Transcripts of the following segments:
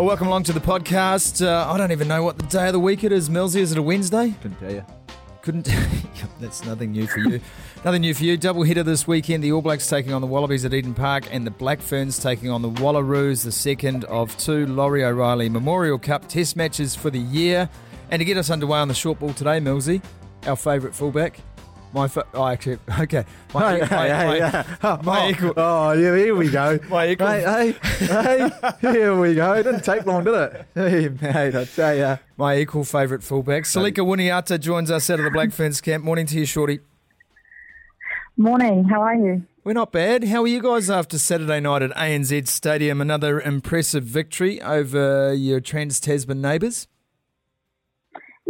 Oh, welcome along to the podcast. Uh, I don't even know what the day of the week it is. Millsy, is it a Wednesday? Couldn't tell you. Couldn't. That's nothing new for you. nothing new for you. Double hitter this weekend. The All Blacks taking on the Wallabies at Eden Park, and the Black Ferns taking on the Wallaroos. The second of two Laurie O'Reilly Memorial Cup Test matches for the year. And to get us underway on the short ball today, Millsy, our favourite fullback. My fa- oh, actually, okay. My, Hey, my- hey, my- hey, yeah. my oh, equal- oh, yeah, here we go. My equal- Hey, hey, hey, here we go. It didn't take long, did it? Hey, mate, I tell ya. my equal favourite fullback. Selica Winiata joins us out of the Black Ferns camp. Morning to you, Shorty. Morning, how are you? We're not bad. How are you guys after Saturday night at ANZ Stadium? Another impressive victory over your Trans Tasman neighbours.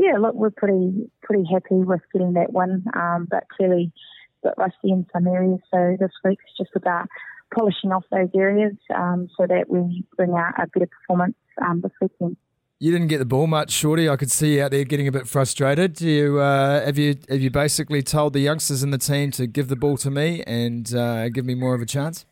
Yeah, look, we're pretty pretty happy with getting that win, um, but clearly a bit rusty in some areas. So this week's just about polishing off those areas um, so that we bring out a better performance um, this weekend. You didn't get the ball much, Shorty. I could see you out there getting a bit frustrated. Do you uh, have you have you basically told the youngsters in the team to give the ball to me and uh, give me more of a chance?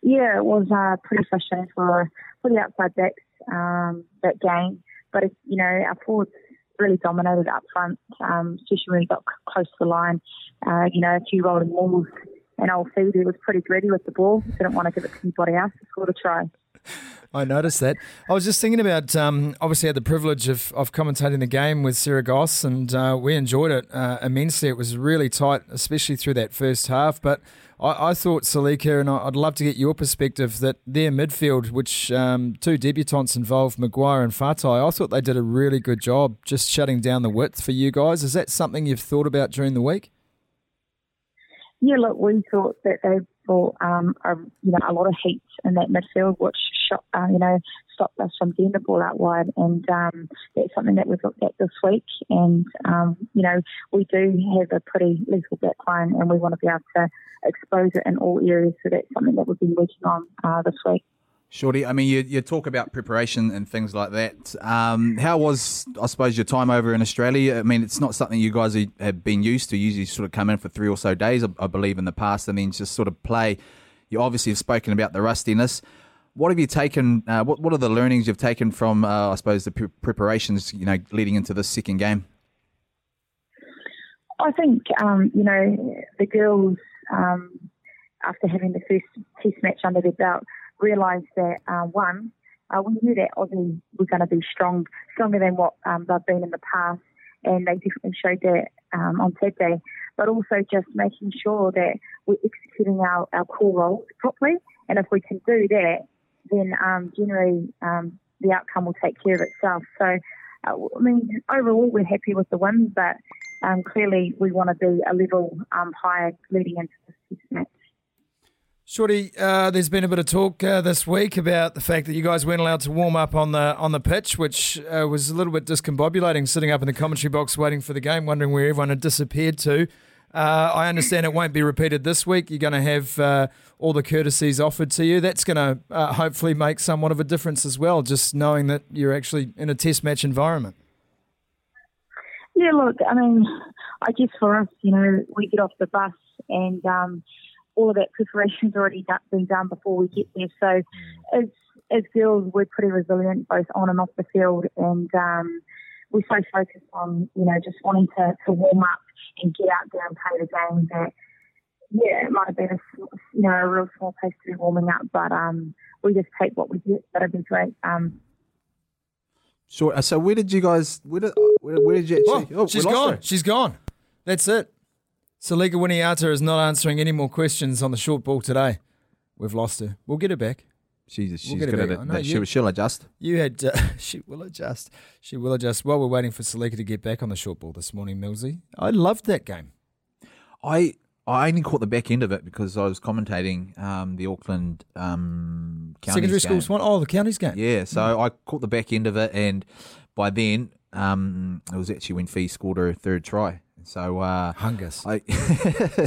Yeah, it was uh, pretty frustrating for for the outside backs um, that game, but you know our forwards really dominated up front, um, especially when we got close to the line. Uh, you know, a few rolling balls, and old Phoebe was pretty greedy with the ball. Didn't want to give it to anybody else to score the try. I noticed that. I was just thinking about, um, obviously, I had the privilege of, of commentating the game with Sarah Goss, and uh, we enjoyed it uh, immensely. It was really tight, especially through that first half. But I, I thought, Selica, and I- I'd love to get your perspective, that their midfield, which um, two debutants involved, Maguire and Fatai, I thought they did a really good job just shutting down the width for you guys. Is that something you've thought about during the week? Yeah, look, we thought that they brought um, a, you know a lot of heat in that midfield, which shot, uh, you know stopped us from getting the ball out wide, and um, that's something that we've looked at this week. And um, you know we do have a pretty lethal back line, and we want to be able to expose it in all areas. So that's something that we've been working on uh, this week. Shorty, I mean, you, you talk about preparation and things like that. Um, how was, I suppose, your time over in Australia? I mean, it's not something you guys have been used to. You usually sort of come in for three or so days, I, I believe, in the past, and then just sort of play. You obviously have spoken about the rustiness. What have you taken? Uh, what What are the learnings you've taken from, uh, I suppose, the pre- preparations? You know, leading into this second game. I think um, you know the girls um, after having the first test match under their belt realised that uh, one uh, we knew that Aussie were going to be strong, stronger than what um, they've been in the past, and they definitely showed that um, on Saturday. But also just making sure that we're executing our, our core roles properly, and if we can do that, then um, generally um, the outcome will take care of itself. So, uh, I mean, overall we're happy with the win, but um, clearly we want to be a level um, higher leading into this match. Shorty, uh, there's been a bit of talk uh, this week about the fact that you guys weren't allowed to warm up on the on the pitch, which uh, was a little bit discombobulating. Sitting up in the commentary box waiting for the game, wondering where everyone had disappeared to. Uh, I understand it won't be repeated this week. You're going to have uh, all the courtesies offered to you. That's going to uh, hopefully make somewhat of a difference as well, just knowing that you're actually in a test match environment. Yeah, look, I mean, I guess for us, you know, we get off the bus and um, all of that preparation's already done, been done before we get there. So it's as girls, we're pretty resilient, both on and off the field, and um, we're so focused on, you know, just wanting to, to warm up and get out there and play the game that, yeah, it might have been a, you know, a real small pace to be warming up, but um, we just take what we get. That'd be great. Um, Sure. Uh, So where did you guys? Where did where, where did you Oh, actually? Oh, we she's lost gone. her. She's gone. That's it. Selica Winiata is not answering any more questions on the short ball today. We've lost her. We'll get her back. She's it good at it. you- She'll, she'll adjust. You had. Uh, she will adjust. She will adjust. While we're waiting for Selica to get back on the short ball this morning, Millsy, I loved that game. I I only caught the back end of it because I was commentating um, the Auckland um, counties Secondary game. schools one. Oh, the counties game. Yeah, so I caught the back end of it, and by then um, it was actually when Fee scored her third try. So uh, Hungus. I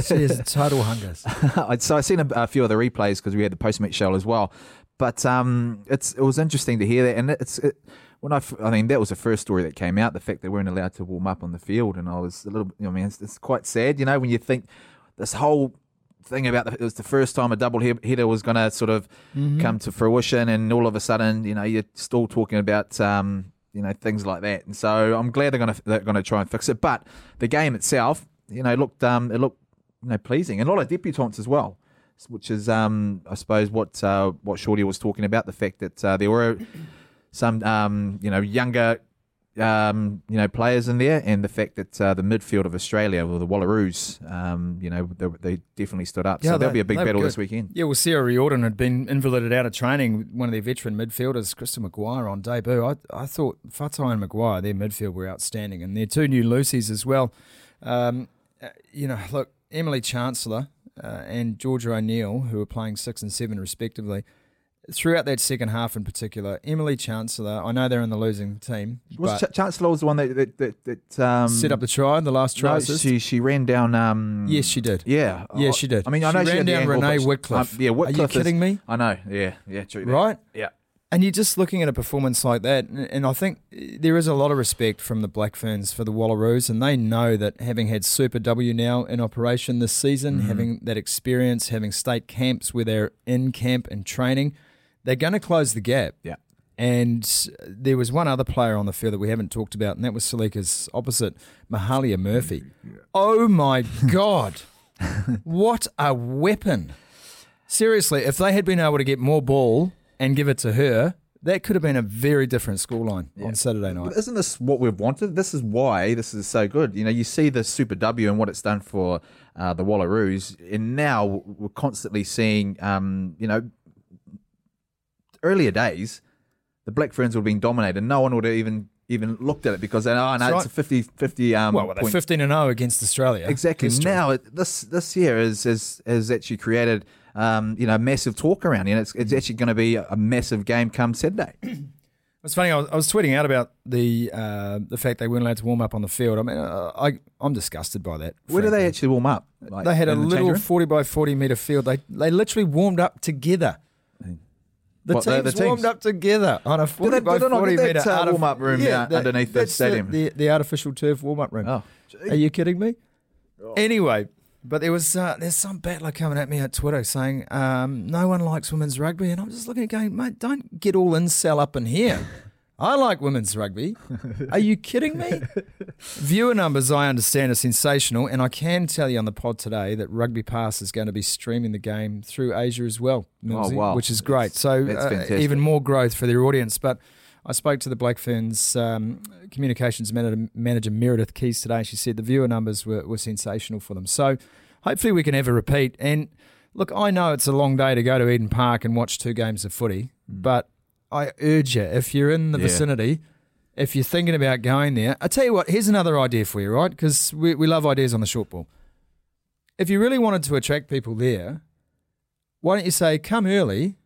she is total hungus. So I seen a, a few of the replays because we had the post match show as well. But um, it's it was interesting to hear that, and it's it, when I, I mean that was the first story that came out. The fact they weren't allowed to warm up on the field, and I was a little, you know, I mean, it's, it's quite sad, you know, when you think this whole thing about the, it was the first time a double he- header was going to sort of come to fruition, and all of a sudden, you know, you're still talking about. Um, you know things like that, and so I'm glad they're going to they're going to try and fix it. But the game itself, you know, looked um, it looked you know pleasing, and a lot of debutantes as well which is, um, I suppose, what uh, what Shorty was talking about the fact that uh, there were some, um, you know, younger, um, you know, players in there, and the fact that uh, the midfield of Australia, or the Wallaroos, um, you know, they, they definitely stood up. so they- there'll be a big battle this weekend. Yeah, well, Sarah Riordan had been invalided out of training. One of their veteran midfielders, Krista McGuire, on debut. I, I thought Fatai and McGuire, their midfield, were outstanding. And their two new Lucies as well. Um, uh, you know, look, Emily Chancellor uh, and Georgia O'Neill, who were playing six and seven respectively, throughout that second half in particular, Emily Chancellor, I know they're in the losing team, Was Ch- Chancellor was the one that that, that, that um, set up the try, the last try No, she she ran down. Um, Yes, she did. Yeah, Yeah, she did. I mean, I She know she ran had the down angle, Renee she- Wickliffe. um, yeah, Are you is- kidding me? I know. Yeah, yeah, true. Right? Yeah. And you're just looking at a performance like that, and I think there is a lot of respect from the Black Ferns for the Wallaroos, and they know that having had Super W now in operation this season, Mm-hmm. having that experience, having state camps where they're in camp and training, they're going to close the gap. Yeah. And there was one other player on the field that we haven't talked about, and that was Selica's opposite, Mahalia Murphy. Oh my God. what a weapon. Seriously, if they had been able to get more ball and give it to her, that could have been a very different scoreline on Saturday night. But isn't this what we've wanted? This is why this is so good. You know, you see the Super W and what it's done for uh, the Wallaroos, and now we're constantly seeing, um, you know, earlier days, the Black Ferns would have been dominated. No one would have even even looked at it because they oh no, That's it's a 50 50 um, Well, they're point 15 and 0 against Australia. Exactly. History. Now it, this this year is has has actually created um, you know massive talk around it. It's it's actually going to be a massive game come Saturday. It's funny. I was, I was tweeting out about the uh, the fact they weren't allowed to warm up on the field. I mean, uh, I I'm disgusted by that. Where do they actually warm up? Like, They had a the little 40 by 40 meter field. They they literally warmed up together. The What, teams, the- the warmed up together on a 40 they- by they 40 meter that, uh, artif- warm-up room, uh, underneath the stadium? The, the, artificial turf warm up room. Oh, Are you kidding me? Anyway, but there was uh, there's some battler coming at me at Twitter saying um, no one likes women's rugby, and I'm just looking at going, mate, don't get all incel up in here. I like women's rugby. Are you kidding me? Viewer numbers, I understand, are sensational, and I can tell you on the pod today that Rugby Pass is going to be streaming the game through Asia as well, Oh, wow. which is great. So uh, even more growth for their audience. But I spoke to the Black Ferns um, communications manager, manager Meredith Keys today. She said the viewer numbers were, were sensational for them. So hopefully we can have a repeat. And look, I know it's a long day to go to Eden Park and watch two games of footy, but I urge you, if you're in the Yeah. vicinity, if you're thinking about going there, I tell you what, here's another idea for you, right? Because we, we love ideas on the short ball. If you really wanted to attract people there, why don't you say, come early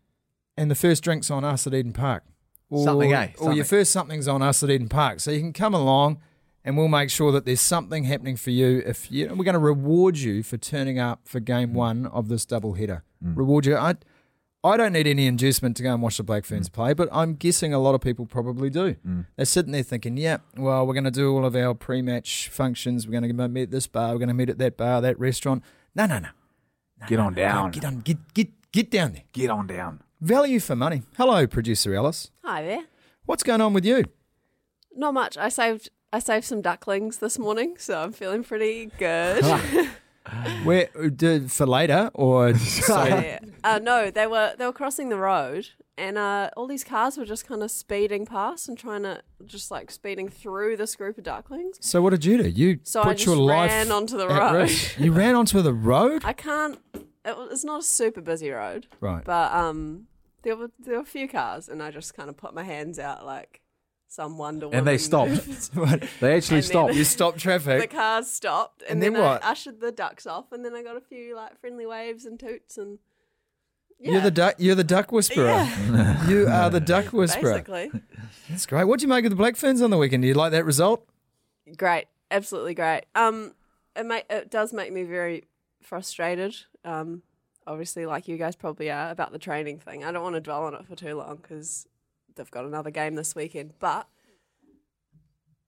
and the first drink's on us at Eden Park? Or, Something, eh? Or your first something's on us at Eden Park. So you can come along and we'll make sure that there's something happening for you. If you, we're going to reward you for turning up for game mm. one of this double header. Mm. Reward you. I, I don't need any inducement to go and watch the Black Ferns mm. play, but I'm guessing a lot of people probably do. They're sitting there thinking, yeah, well, we're going to do all of our pre-match functions. We're going to meet at this bar. We're going to meet at that bar, that restaurant. No, no, no. Get on down. Get on, get get get down there. Get on down. Value for money. Hello, producer Alice. Hi there. What's going on with you? Not much. I saved I saved some ducklings this morning, so I'm feeling pretty good. Where for later or so, Yeah. uh, no, they were they were crossing the road, and uh, all these cars were just kind of speeding past and trying to just like speeding through this group of ducklings. so what did you do? You So put I just your life ran onto the at road. risk. You ran onto the road, I can't. It, it's not a super busy road, right? but um, there were there were a few cars, and I just kind of put my hands out like some Wonder Woman. And they stopped. They actually And then- stopped. You stopped traffic. the traffic. cars stopped, and, And then then, what? I ushered the ducks off, and then I got a few like friendly waves and toots, and yeah, You're the duck. You're the duck whisperer. yeah, You are the duck whisperer. basically. That's great. What do you make of the Black Ferns on the weekend? Do you like that result? great, absolutely great. Um, it ma- it does make me very frustrated. Um, obviously, like you guys probably are about the training thing. I don't want to dwell on it for too long because they've got another game this weekend. But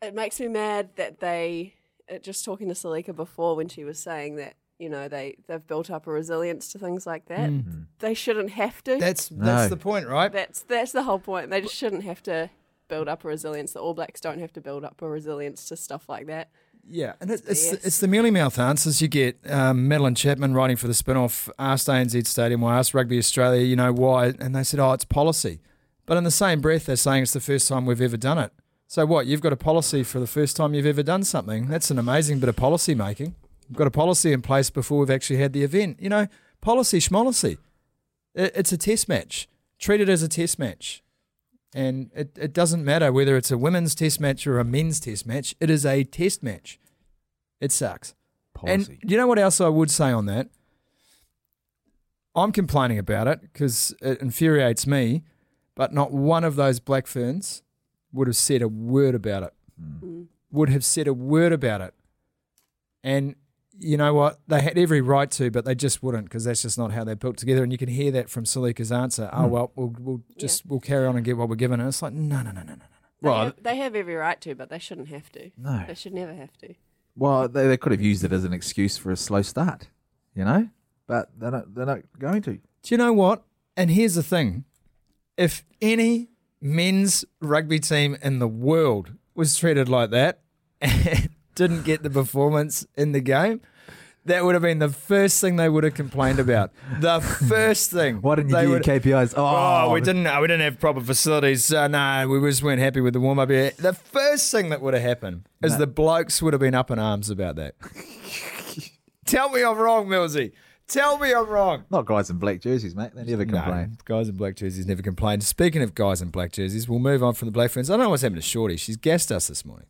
it makes me mad that they. Uh, just talking to Selica before when she was saying that you know they they've built up a resilience to things like that. They shouldn't have to. That's No. that's the point, right? That's that's the whole point. They just shouldn't have to build up a resilience. The All Blacks don't have to build up a resilience to stuff like that. Yeah, and it, it's Yes. it's the mealy mouth answers you get. Um, Madeleine Chapman writing for the spin-off asked ANZ Stadium, I asked Rugby Australia, you know why, and they said, oh, it's policy. But in the same breath, they're saying it's the first time we've ever done it. So what? You've got a policy for the first time you've ever done something. That's an amazing bit of policy making. We've got a policy in place before we've actually had the event. You know, policy schmolicy. It, it's a test match. Treat it as a test match. And it, it doesn't matter whether it's a women's test match or a men's test match. It is a test match. It sucks. Policy. And you know what else I would say on that? I'm complaining about it because it infuriates me, but not one of those Black Ferns would have said a word about it. Hmm. Mm. Would have said a word about it. And you know what? They had every right to, but they just wouldn't because that's just not how they're built together. And you can hear that from Selica's answer. Oh hmm. well, we'll we'll just we'll carry on and get what we're given. And it's like no, no, no, no, no. They, Well, have, they have every right to, but they shouldn't have to. No. They should never have to. Well, they, they could have used it as an excuse for a slow start, you know, but they're not. They're not going to. Do you know what? And here's the thing: if any men's rugby team in the world was treated like that and didn't get the performance in the game, that would have been the first thing they would have complained about. The first thing. Why didn't you do your KPIs? Oh, Oh, we didn't. No, we didn't have proper facilities. Uh, no, we just weren't happy with the warm up. Here. The first thing that would have happened is the blokes would have been up in arms about that. Tell me I'm wrong, Millsy. Tell me I'm wrong. Not guys in black jerseys, mate. They never complain. No, guys in black jerseys never complain. Speaking of guys in black jerseys, we'll move on from the Black Ferns. I don't know what's happened to Shorty. She's gassed us this morning.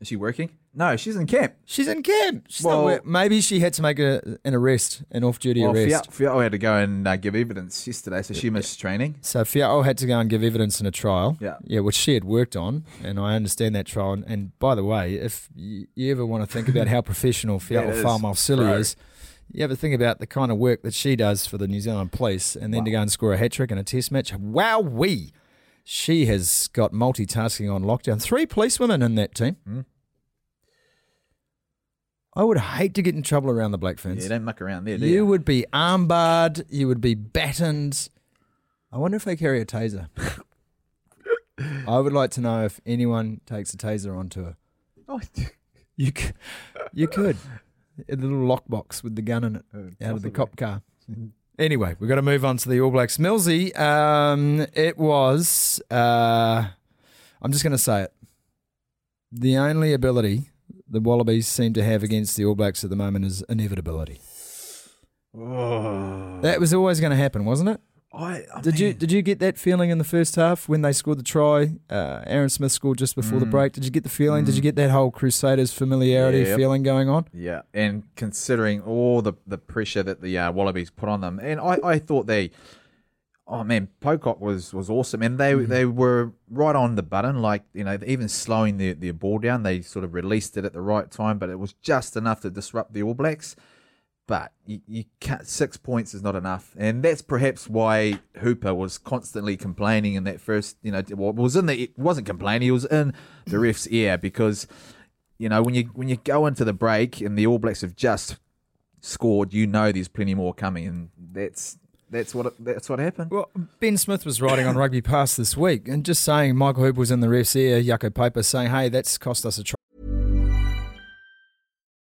Is she working? No, she's in camp. She's in camp. She's Well- not maybe she had to make a, an arrest, an off-duty Well, arrest. Fiao'o had to go and uh, give evidence yesterday, so she missed training. So Fiao'o had to go and give evidence in a trial. Yeah. Yeah, which she had worked on, and I understand that trial. And, and by the way, if you, you ever want to think about how professional Fiao'o Yeah, it is. You ever think about the kind of work that she does for the New Zealand Police, and then to go and score a hat trick in a test match. Wow, we. She has got multitasking on lockdown. Three policewomen in that team. Hmm. I would hate to get in trouble around the Black Ferns. Yeah, don't muck around there, do You you? would be armbarred. You would be battened. I wonder if they carry a taser. I would like to know if anyone takes a taser on tour. Oh, You, c- you could. A little lockbox with the gun in it out of the cop car. Anyway, we've got to move on to the All Blacks. Millsy, um, it was, uh, I'm just going to say it. The only ability the Wallabies seem to have against the All Blacks at the moment is inevitability. That was always going to happen, wasn't it? I, I Did you did you get that feeling in the first half when they scored the try? Uh, Aaron Smith scored just before Mm. the break. Did you get the feeling? Did you get that whole Crusaders familiarity Yep. feeling going on? Yeah, and considering all the, the pressure that the uh, Wallabies put on them, and I, I thought they, oh man, Pocock was was awesome, and they Mm-hmm. they were right on the button, like you know, even slowing their, their ball down, they sort of released it at the right time, but it was just enough to disrupt the All Blacks. But you, you can't, six points is not enough, and that's perhaps why Hooper was constantly complaining in that first, you know, was in the wasn't complaining, he was in the ref's ear because you know, when you when you go into the break and the All Blacks have just scored, you know there's plenty more coming, and that's that's what it, that's what happened. Well, Ben Smith was writing on Rugby Pass this week and just saying Michael Hooper was in the ref's ear, Jaco Peyper, saying, hey, that's cost us a try.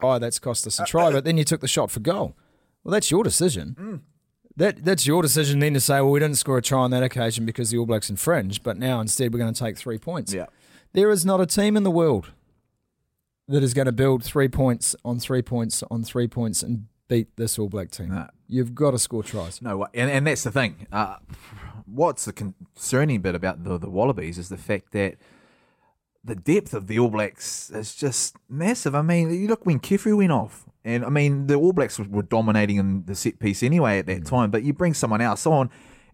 Oh, that's cost us a uh, try, uh, but then you took the shot for goal. Well, that's your decision. Mm. That That's your decision then to say, well, we didn't score a try on that occasion because the All Blacks infringed, but now instead we're going to take three points. Yeah. There is not a team in the world that is going to build three points on three points on three points and beat this All Black team. No. You've got to score tries. No, and, and that's the thing. Uh, what's the concerning bit about the, the Wallabies is the fact that the depth of the All Blacks is just massive. I mean, you look when Kepu went off, and I mean, the All Blacks were dominating in the set piece anyway at that time, but you bring someone else on,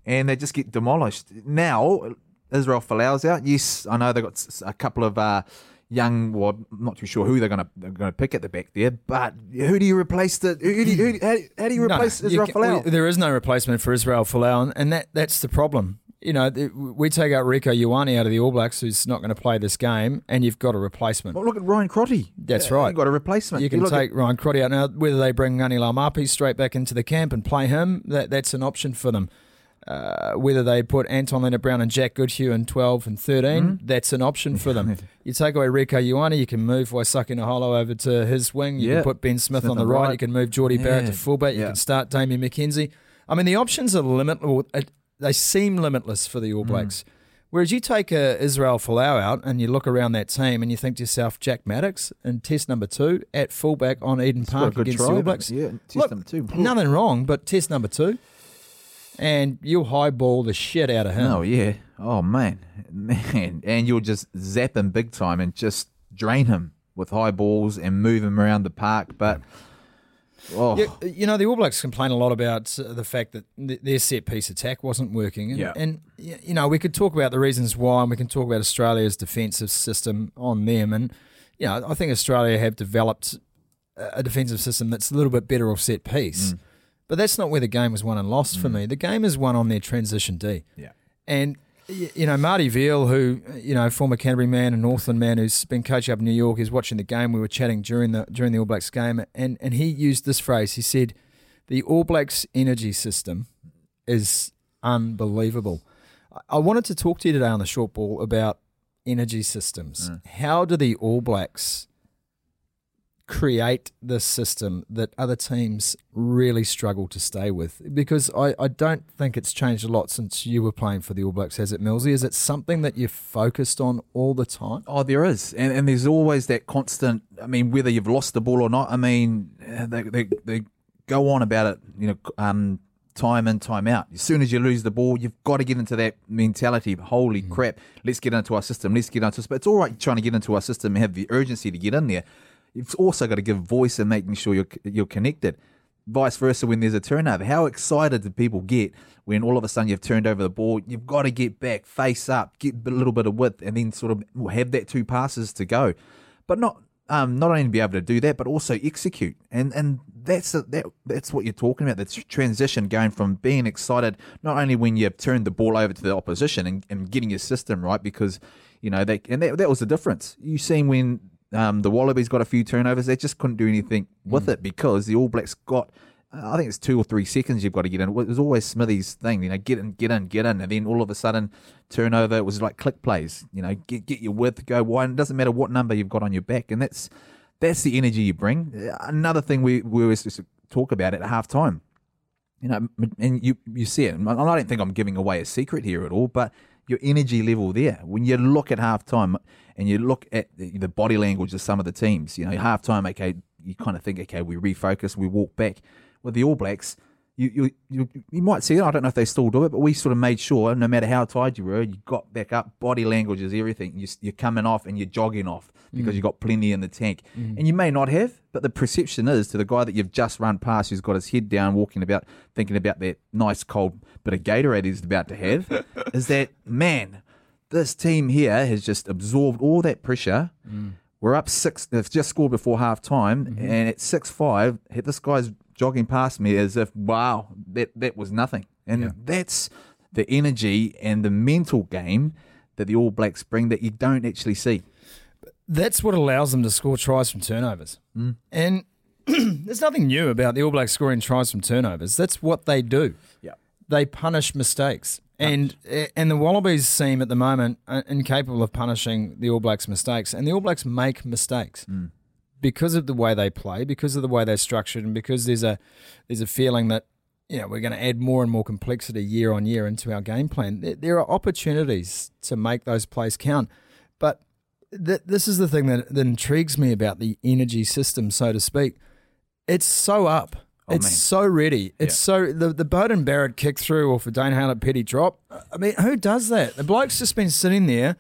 and they just get demolished. Now, Israel Folau's out. Yes, I know they've got a couple of. Uh, Young, well, I'm not too sure who they're going to they're going to pick at the back there, but who do you replace the who do you, who, how, how do you No, replace you Israel ca- Folau? There is no replacement for Israel Folau, and- and that, that's the problem. You know, we take out Rieko Ioane out of the All Blacks, who's not going to play this game, and you've got a replacement. Well, look at Ryan Crotty. That's right. You've got a replacement. You can look take Ryan Crotty out now. Whether they bring Ngani Laumape straight back into the camp and play him, that that's an option for them. Uh, whether they put Anton Lienert-Brown and Jack Goodhue in 12 and 13, Mm-hmm. that's an option for them. you take away Rieko Ioane, you can move Waisake Naholo over to his wing. You Yeah. can put Ben Smith, Smith on the right. right. You can move Jordie Barrett to fullback. You Yeah. can start Damian McKenzie. I mean, the options are limitless. They seem limitless for the Mm. All Blacks. Whereas you take uh, Israel Folau out and you look around that team and you think to yourself, Jack Maddocks in test number two at fullback on Eden a Park against try, the All Blacks. yeah, test Look, number two. Nothing wrong, but test number two. And you'll highball the shit out of him. Oh yeah. Oh man, man, and you'll just zap him big time and just drain him with high balls and move him around the park. But oh, You, you know, the All Blacks complain a lot about the fact that th- their set piece attack wasn't working. And, Yeah. and, you know, we could talk about the reasons why, and we can talk about Australia's defensive system on them. And, you know, I think Australia have developed a defensive system that's a little bit better off set piece. Mm. But that's not where the game was won and lost for mm. me. The game is won on their transition D. yeah. And you know Marty Veale, who you know former Canterbury man and Northland man, who's been coaching up in New York, is watching the game. We were chatting during the during the All Blacks game, and and he used this phrase. He said, "The All Blacks energy system is unbelievable." I- I wanted to talk to you today on the short ball about energy systems. Mm. How do the All Blacks create this system that other teams really struggle to stay with? Because I, I don't think it's changed a lot since you were playing for the All Blacks, has it, Millsy? Is it something that you're focused on all the time? Oh, there is, and and there's always that constant. I mean, whether you've lost the ball or not. I mean, uh, they they, they go on about it. You know, um, time in, time out. As soon as you lose the ball, you've got to get into that mentality. of, Holy crap! Let's get into our system. Let's get into. It. But it's all right trying to get into our system and have the urgency to get in there. You've also got to give voice and making sure you're you're connected. Vice versa, when there's a turnover, how excited do people get when all of a sudden you've turned over the ball? You've got to get back, face up, get a little bit of width, and then sort of have that two passes to go. But not um, not only be able to do that, but also execute. And and that's a, that that's what you're talking about. The transition going from being excited not only when you've turned the ball over to the opposition and, and getting your system right, because you know they and that, that was the difference. You seen when um, the Wallabies got a few turnovers, they just couldn't do anything with it because the All Blacks got. uh, I think it's two or three seconds you've got to get in. It was always Smithy's thing, you know, get in, get in, get in, and then all of a sudden turnover. It was like click plays, you know, get get your width, go wide. It doesn't matter what number you've got on your back, and that's that's the energy you bring. Uh, Another thing we we always just talk about at half time. You know, and you you see it. And I don't think I'm giving away a secret here at all, but your energy level there when you look at half time and you look at the, the body language of some of the teams. You know, half time, okay, you kind of think, okay, we refocus, we walk back. With the All Blacks, you, you you you might see it. I don't know if they still do it, but we sort of made sure, no matter how tired you were, you got back up. Body language is everything. You, you're coming off and you're jogging off because mm. you've got plenty in the tank, mm. and you may not have, but the perception is to the guy that you've just run past, who's got his head down, walking about, thinking about that nice cold bit of Gatorade he's about to have, is that man, this team here has just absorbed all that pressure. Mm. We're up six. They've just scored before half time, mm-hmm. and at six five, this guy's jogging past me as if wow, that that was nothing. And that's the energy and the mental game that the All Blacks bring that you don't actually see. That's what allows them to score tries from turnovers. And there's nothing new about the All Blacks scoring tries from turnovers. That's what they do. Yeah. They punish mistakes. And and the Wallabies seem at the moment uh, incapable of punishing the All Blacks' mistakes. And the All Blacks make mistakes because of the way they play, because of the way they're structured, and because there's a there's a feeling that you know we're going to add more and more complexity year on year into our game plan. There, are opportunities to make those plays count, but th- this is the thing that, that intrigues me about the energy system, so to speak. It's so up. Oh, it's man. so ready. It's so the the Beauden Barrett kick through or a Dane Hallett petty drop. I mean, who does that? The bloke's just been sitting there,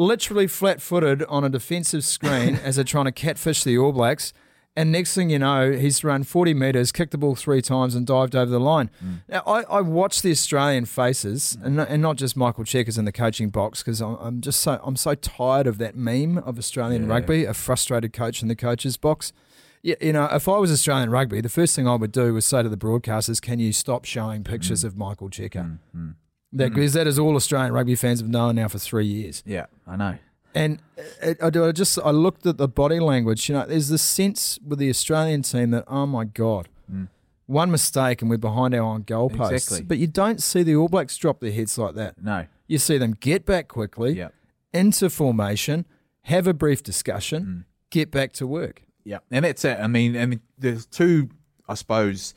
literally flat footed on a defensive screen as they're trying to catfish the All Blacks. And next thing you know, he's run 40 metres, kicked the ball three times, and dived over the line. Mm. Now, I, I watch the Australian faces, mm. and, not- and not just Michael Cheika's in the coaching box, because I'm, I'm just so I'm so tired of that meme of Australian rugby, a frustrated coach in the coach's box. Yeah, you know, if I was Australian rugby, the first thing I would do was say to the broadcasters, "Can you stop showing pictures mm. of Michael Cheika?" That mm. because that is all Australian rugby fans have known now for three years. Yeah, I know. And it, I, do- I just I looked at the body language. You know, there's this sense with the Australian team that oh my god, mm. one mistake and we're behind our own goalposts. Exactly. But you don't see the All Blacks drop their heads like that. No. You see them get back quickly Yeah. into formation, have a brief discussion, mm. get back to work. Yeah, and that's it. I mean, I mean, there's two, I suppose,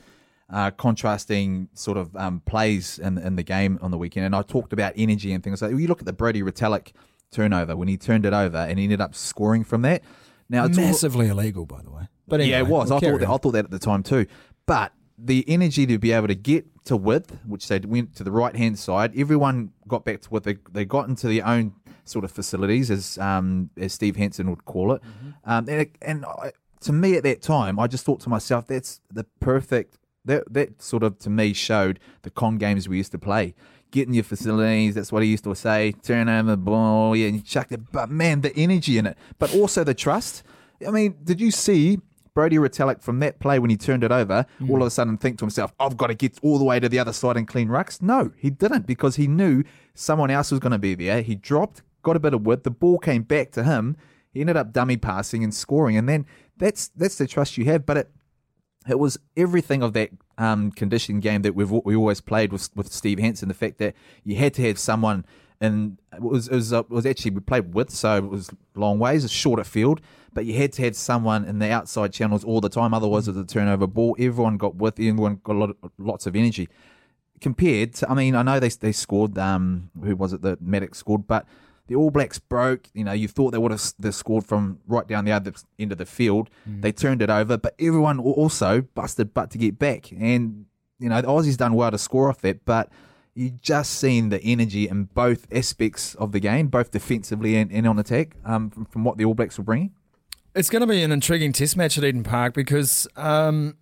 uh, contrasting sort of um, plays in in the game on the weekend. And I talked about energy and things like. You look at the Brodie Retallick turnover when he turned it over and he ended up scoring from that. Now it's all- Massively illegal, by the way. But anyway, yeah, it was. we'll I thought that. I thought that at the time too. But the energy to be able to get to width, which they went to the right hand side, everyone got back to width. They, they got into their own sort of facilities, as um, as Steve Hansen would call it. Mm-hmm. Um, and it, and I, to me at that time, I just thought to myself, that's the perfect. That that sort of to me showed the con games we used to play. Get in your facilities. That's what he used to say. Turn over the ball. Yeah, and you chuck it. But man, the energy in it, but also the trust. I mean, did you see Brodie Retallick from that play when he turned it over? Mm. All of a sudden, think to himself, "I've got to get all the way to the other side and clean rucks." No, he didn't because he knew someone else was going to be there. He dropped, got a bit of width. The ball came back to him. He ended up dummy passing and scoring, and then that's that's the trust you have. But it it was everything of that um, game that we've we always played with with Steve Hansen. The fact that you had to have someone, and it was it was, uh, it was actually we played with, so it was long ways, a shorter field, but you had to have someone in the outside channels all the time. Otherwise, it was a turnover ball. Everyone got with, everyone got a lot lots of energy. Compared to, I mean, I know they they scored. Um, who was it that Maddocks scored, but. The All Blacks broke. You know, you thought they would have they scored from right down the other end of the field. They turned it over, but everyone also busted butt to get back. And you know, the Aussies done well to score off that, but you just seen the energy in both aspects of the game, both defensively and, and on attack, um, from, from what the All Blacks were bringing. It's going to be an intriguing test match at Eden Park because um,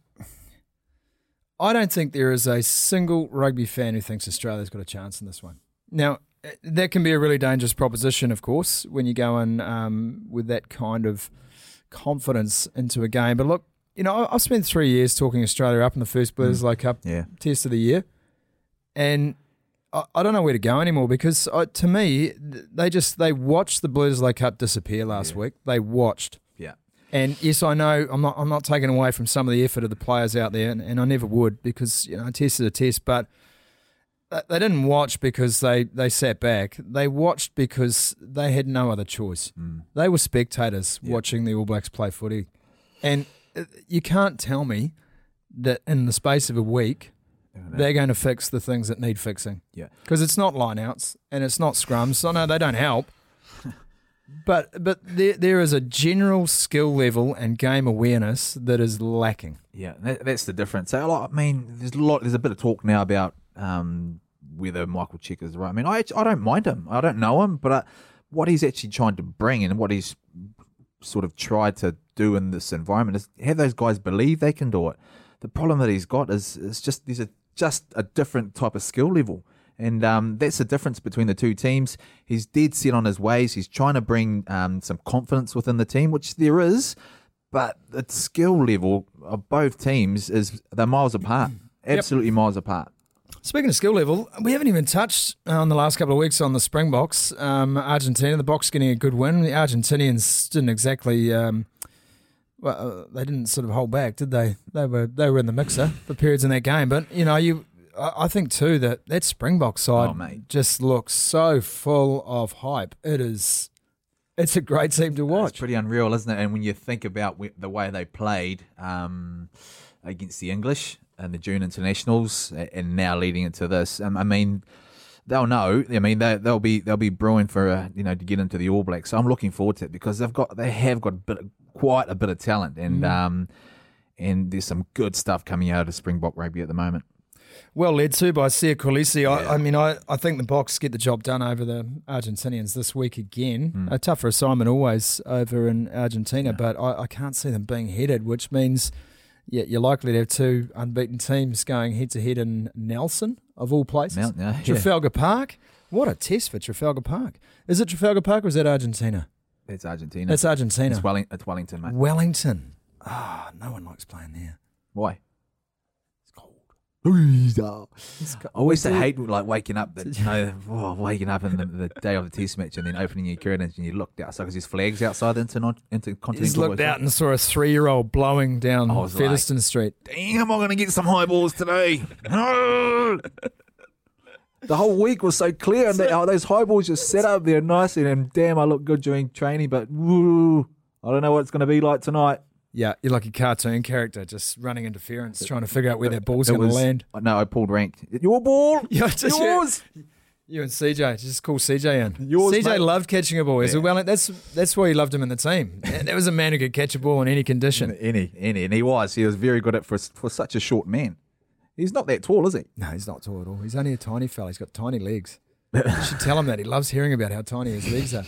I don't think there is a single rugby fan who thinks Australia's got a chance in this one. Now, that can be a really dangerous proposition, of course, when you go in um, with that kind of confidence into a game. But look, you know, I- I've spent three years talking Australia up in the first Bledisloe Cup Yeah. test of the year, and I, I don't know where to go anymore because uh, to me, they just they watched the Bledisloe Cup disappear last week. They watched. Yeah. And yes, I know I'm not I'm not taking away from some of the effort of the players out there, and, and I never would because you know a test is a test. But they didn't watch because they they sat back. They watched because they had no other choice. They were spectators watching the All Blacks play footy, and uh, you can't tell me that in the space of a week, they're going to fix the things that need fixing. Yeah. Because it's not lineouts and it's not scrums. So no, they don't help. but but there there is a general skill level and game awareness that is lacking. Yeah, that, that's the difference. So, I mean, there's a lot. There's a bit of talk now about um, whether Michael Cheika is right. I mean, I I don't mind him. I don't know him, but uh, what he's actually trying to bring and what he's sort of tried to do in this environment is have those guys believe they can do it. The problem that he's got is is just there's a just a different type of skill level. And um, that's the difference between the two teams. He's dead set on his ways. He's trying to bring um, some confidence within the team, which there is, but the skill level of both teams is they're miles apart. Absolutely miles apart. Speaking of skill level, we haven't even touched on the last couple of weeks on the Springboks. Um, Argentina, the Boks getting a good win. The Argentinians didn't exactly, um, well, uh, they didn't sort of hold back, did they? They were they were in the mixer for periods in that game. But you know, you, I, I think too that that Springbok side Oh, just looks so full of hype. It is, it's a great team to watch. It's pretty unreal, isn't it? And when you think about the way they played um, against the English and the June internationals, and now leading into this, um, I mean, they'll know. I mean, they, they'll be they'll be brewing for uh, you know to get into the All Blacks. So I'm looking forward to it because they've got they have got a bit, quite a bit of talent, and um, and there's some good stuff coming out of Springbok rugby at the moment. Well led to by Siya Kolisi. I, I mean, I, I think the Boks get the job done over the Argentinians this week again. A tougher assignment always over in Argentina, but I, I can't see them being headed, which means yeah, you're likely to have two unbeaten teams going head to head in Nelson, of all places. Mount- yeah, yeah. Trafalgar Park. What a test for Trafalgar Park. Is it Trafalgar Park or is that Argentina? It's Argentina. It's Argentina. It's, Welling- it's Wellington, mate. Wellington. Ah, no one likes playing there. Why? I always hate like waking up, the, you know, oh, waking up in the, the day of the test match and then opening your curtains and you looked outside because there's flags outside the internon- intercontinental. He's looked out and saw a three-year-old blowing down I was Featherston Street. Damn, I'm going to get some high balls today. No. the whole week was so clear and they, oh, those high balls just set up there nicely and damn, I look good during training, but woo, I don't know what it's going to be like tonight. Yeah, you're like a cartoon character just running interference, trying to figure out where that ball's going to land. No, I pulled rank. Your ball. Yeah, just- Yours. You and CJ, just call CJ in. Yours, CJ mate. loved catching a ball. Yeah. well, that's that's why you loved him in the team. That was a man who could catch a ball in any condition. Any, any, and he was. He was very good at for for such a short man. He's not that tall, is he? No, he's not tall at all. He's only a tiny fella. He's got tiny legs. You should tell him that. He loves hearing about how tiny his legs are.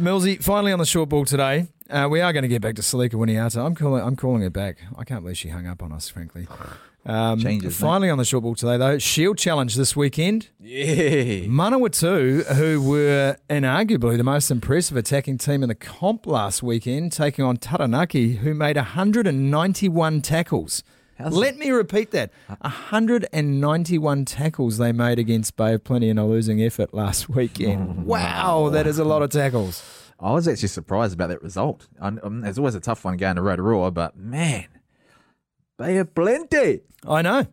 Millsy, finally on the short ball today. Uh, we are going to get back to Selica Winiata. I'm calling. I'm calling her back. I can't believe she hung up on us. Frankly, um, Changes, mate. Finally on the short ball today, though. Shield Challenge this weekend. Yeah. Manawatu, who were inarguably the most impressive attacking team in the comp last weekend, taking on Taranaki, who made 191 tackles. How's Let me repeat that. 191 tackles they made against Bay of Plenty in a losing effort last weekend. wow, that is a lot of tackles. I was actually surprised about that result. Um, it's always a tough one going to Rotorua, but man, Bay of plenty. I know.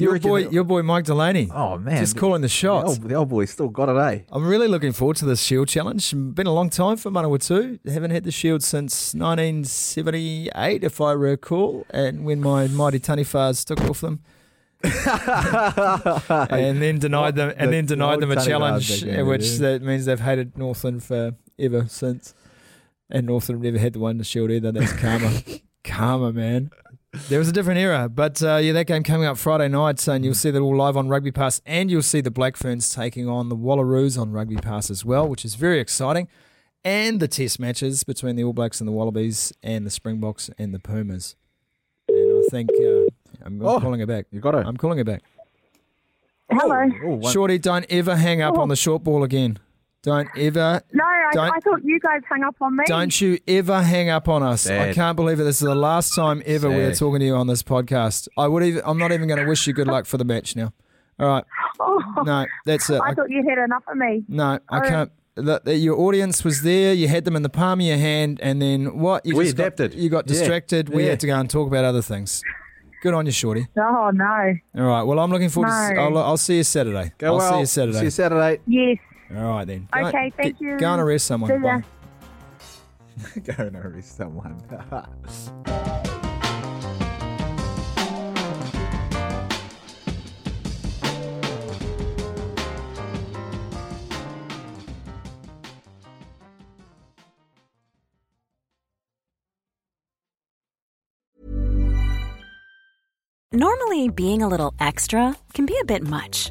You Your reckon boy, your boy Mike Delaney. oh man, just calling the The shots. old, the old boy still got it, eh? I'm really looking forward to this Shield challenge. Been a long time for Manawatu. Haven't had the Shield since 1978, if I recall, and when my mighty Taniwhas took off them. and then denied them, and The- then the denied old them a Taniwhas challenge, which yeah. that means they've hated Northland for ever since. And Northland never had the one to Shield either. That's karma, karma, man. There was a different era, but uh, yeah, that game coming up Friday night, and you'll see that all live on Rugby Pass, and you'll see the Black Ferns taking on the Wallaroos on Rugby Pass as well, which is very exciting. And the Test matches between the All Blacks and the Wallabies, and the Springboks and the Pumas. And I think uh, I'm, I'm Oh, calling it back. You got it. I'm calling it back. Hello. Oh, one- Shorty, don't ever hang up on the short ball again. Don't ever No, I, Don't- I thought you guys hung up on me. Don't you ever hang up on us. I can't believe it. This is the last time ever we're talking to you on this podcast. I would even I'm not even going to wish you good luck for the match now. All right. Oh, No, that's it. I I, thought you had enough of me. no, I All right. can't. The, the- your audience was there. You had them in the palm of your hand, and then what? You We just got- adapted. you got Yeah. distracted. We Yeah. had to go and talk about other things. Good on you, Shorty. Oh, no. All right. Well, I'm looking forward to. No. I'll, I'll see you Saturday. Go I'll well. see you Saturday. See you Saturday. Yes. All right then. Go okay, thank get, you. Go and arrest someone. See Bye. go and arrest someone. Normally, being a little extra can be a bit much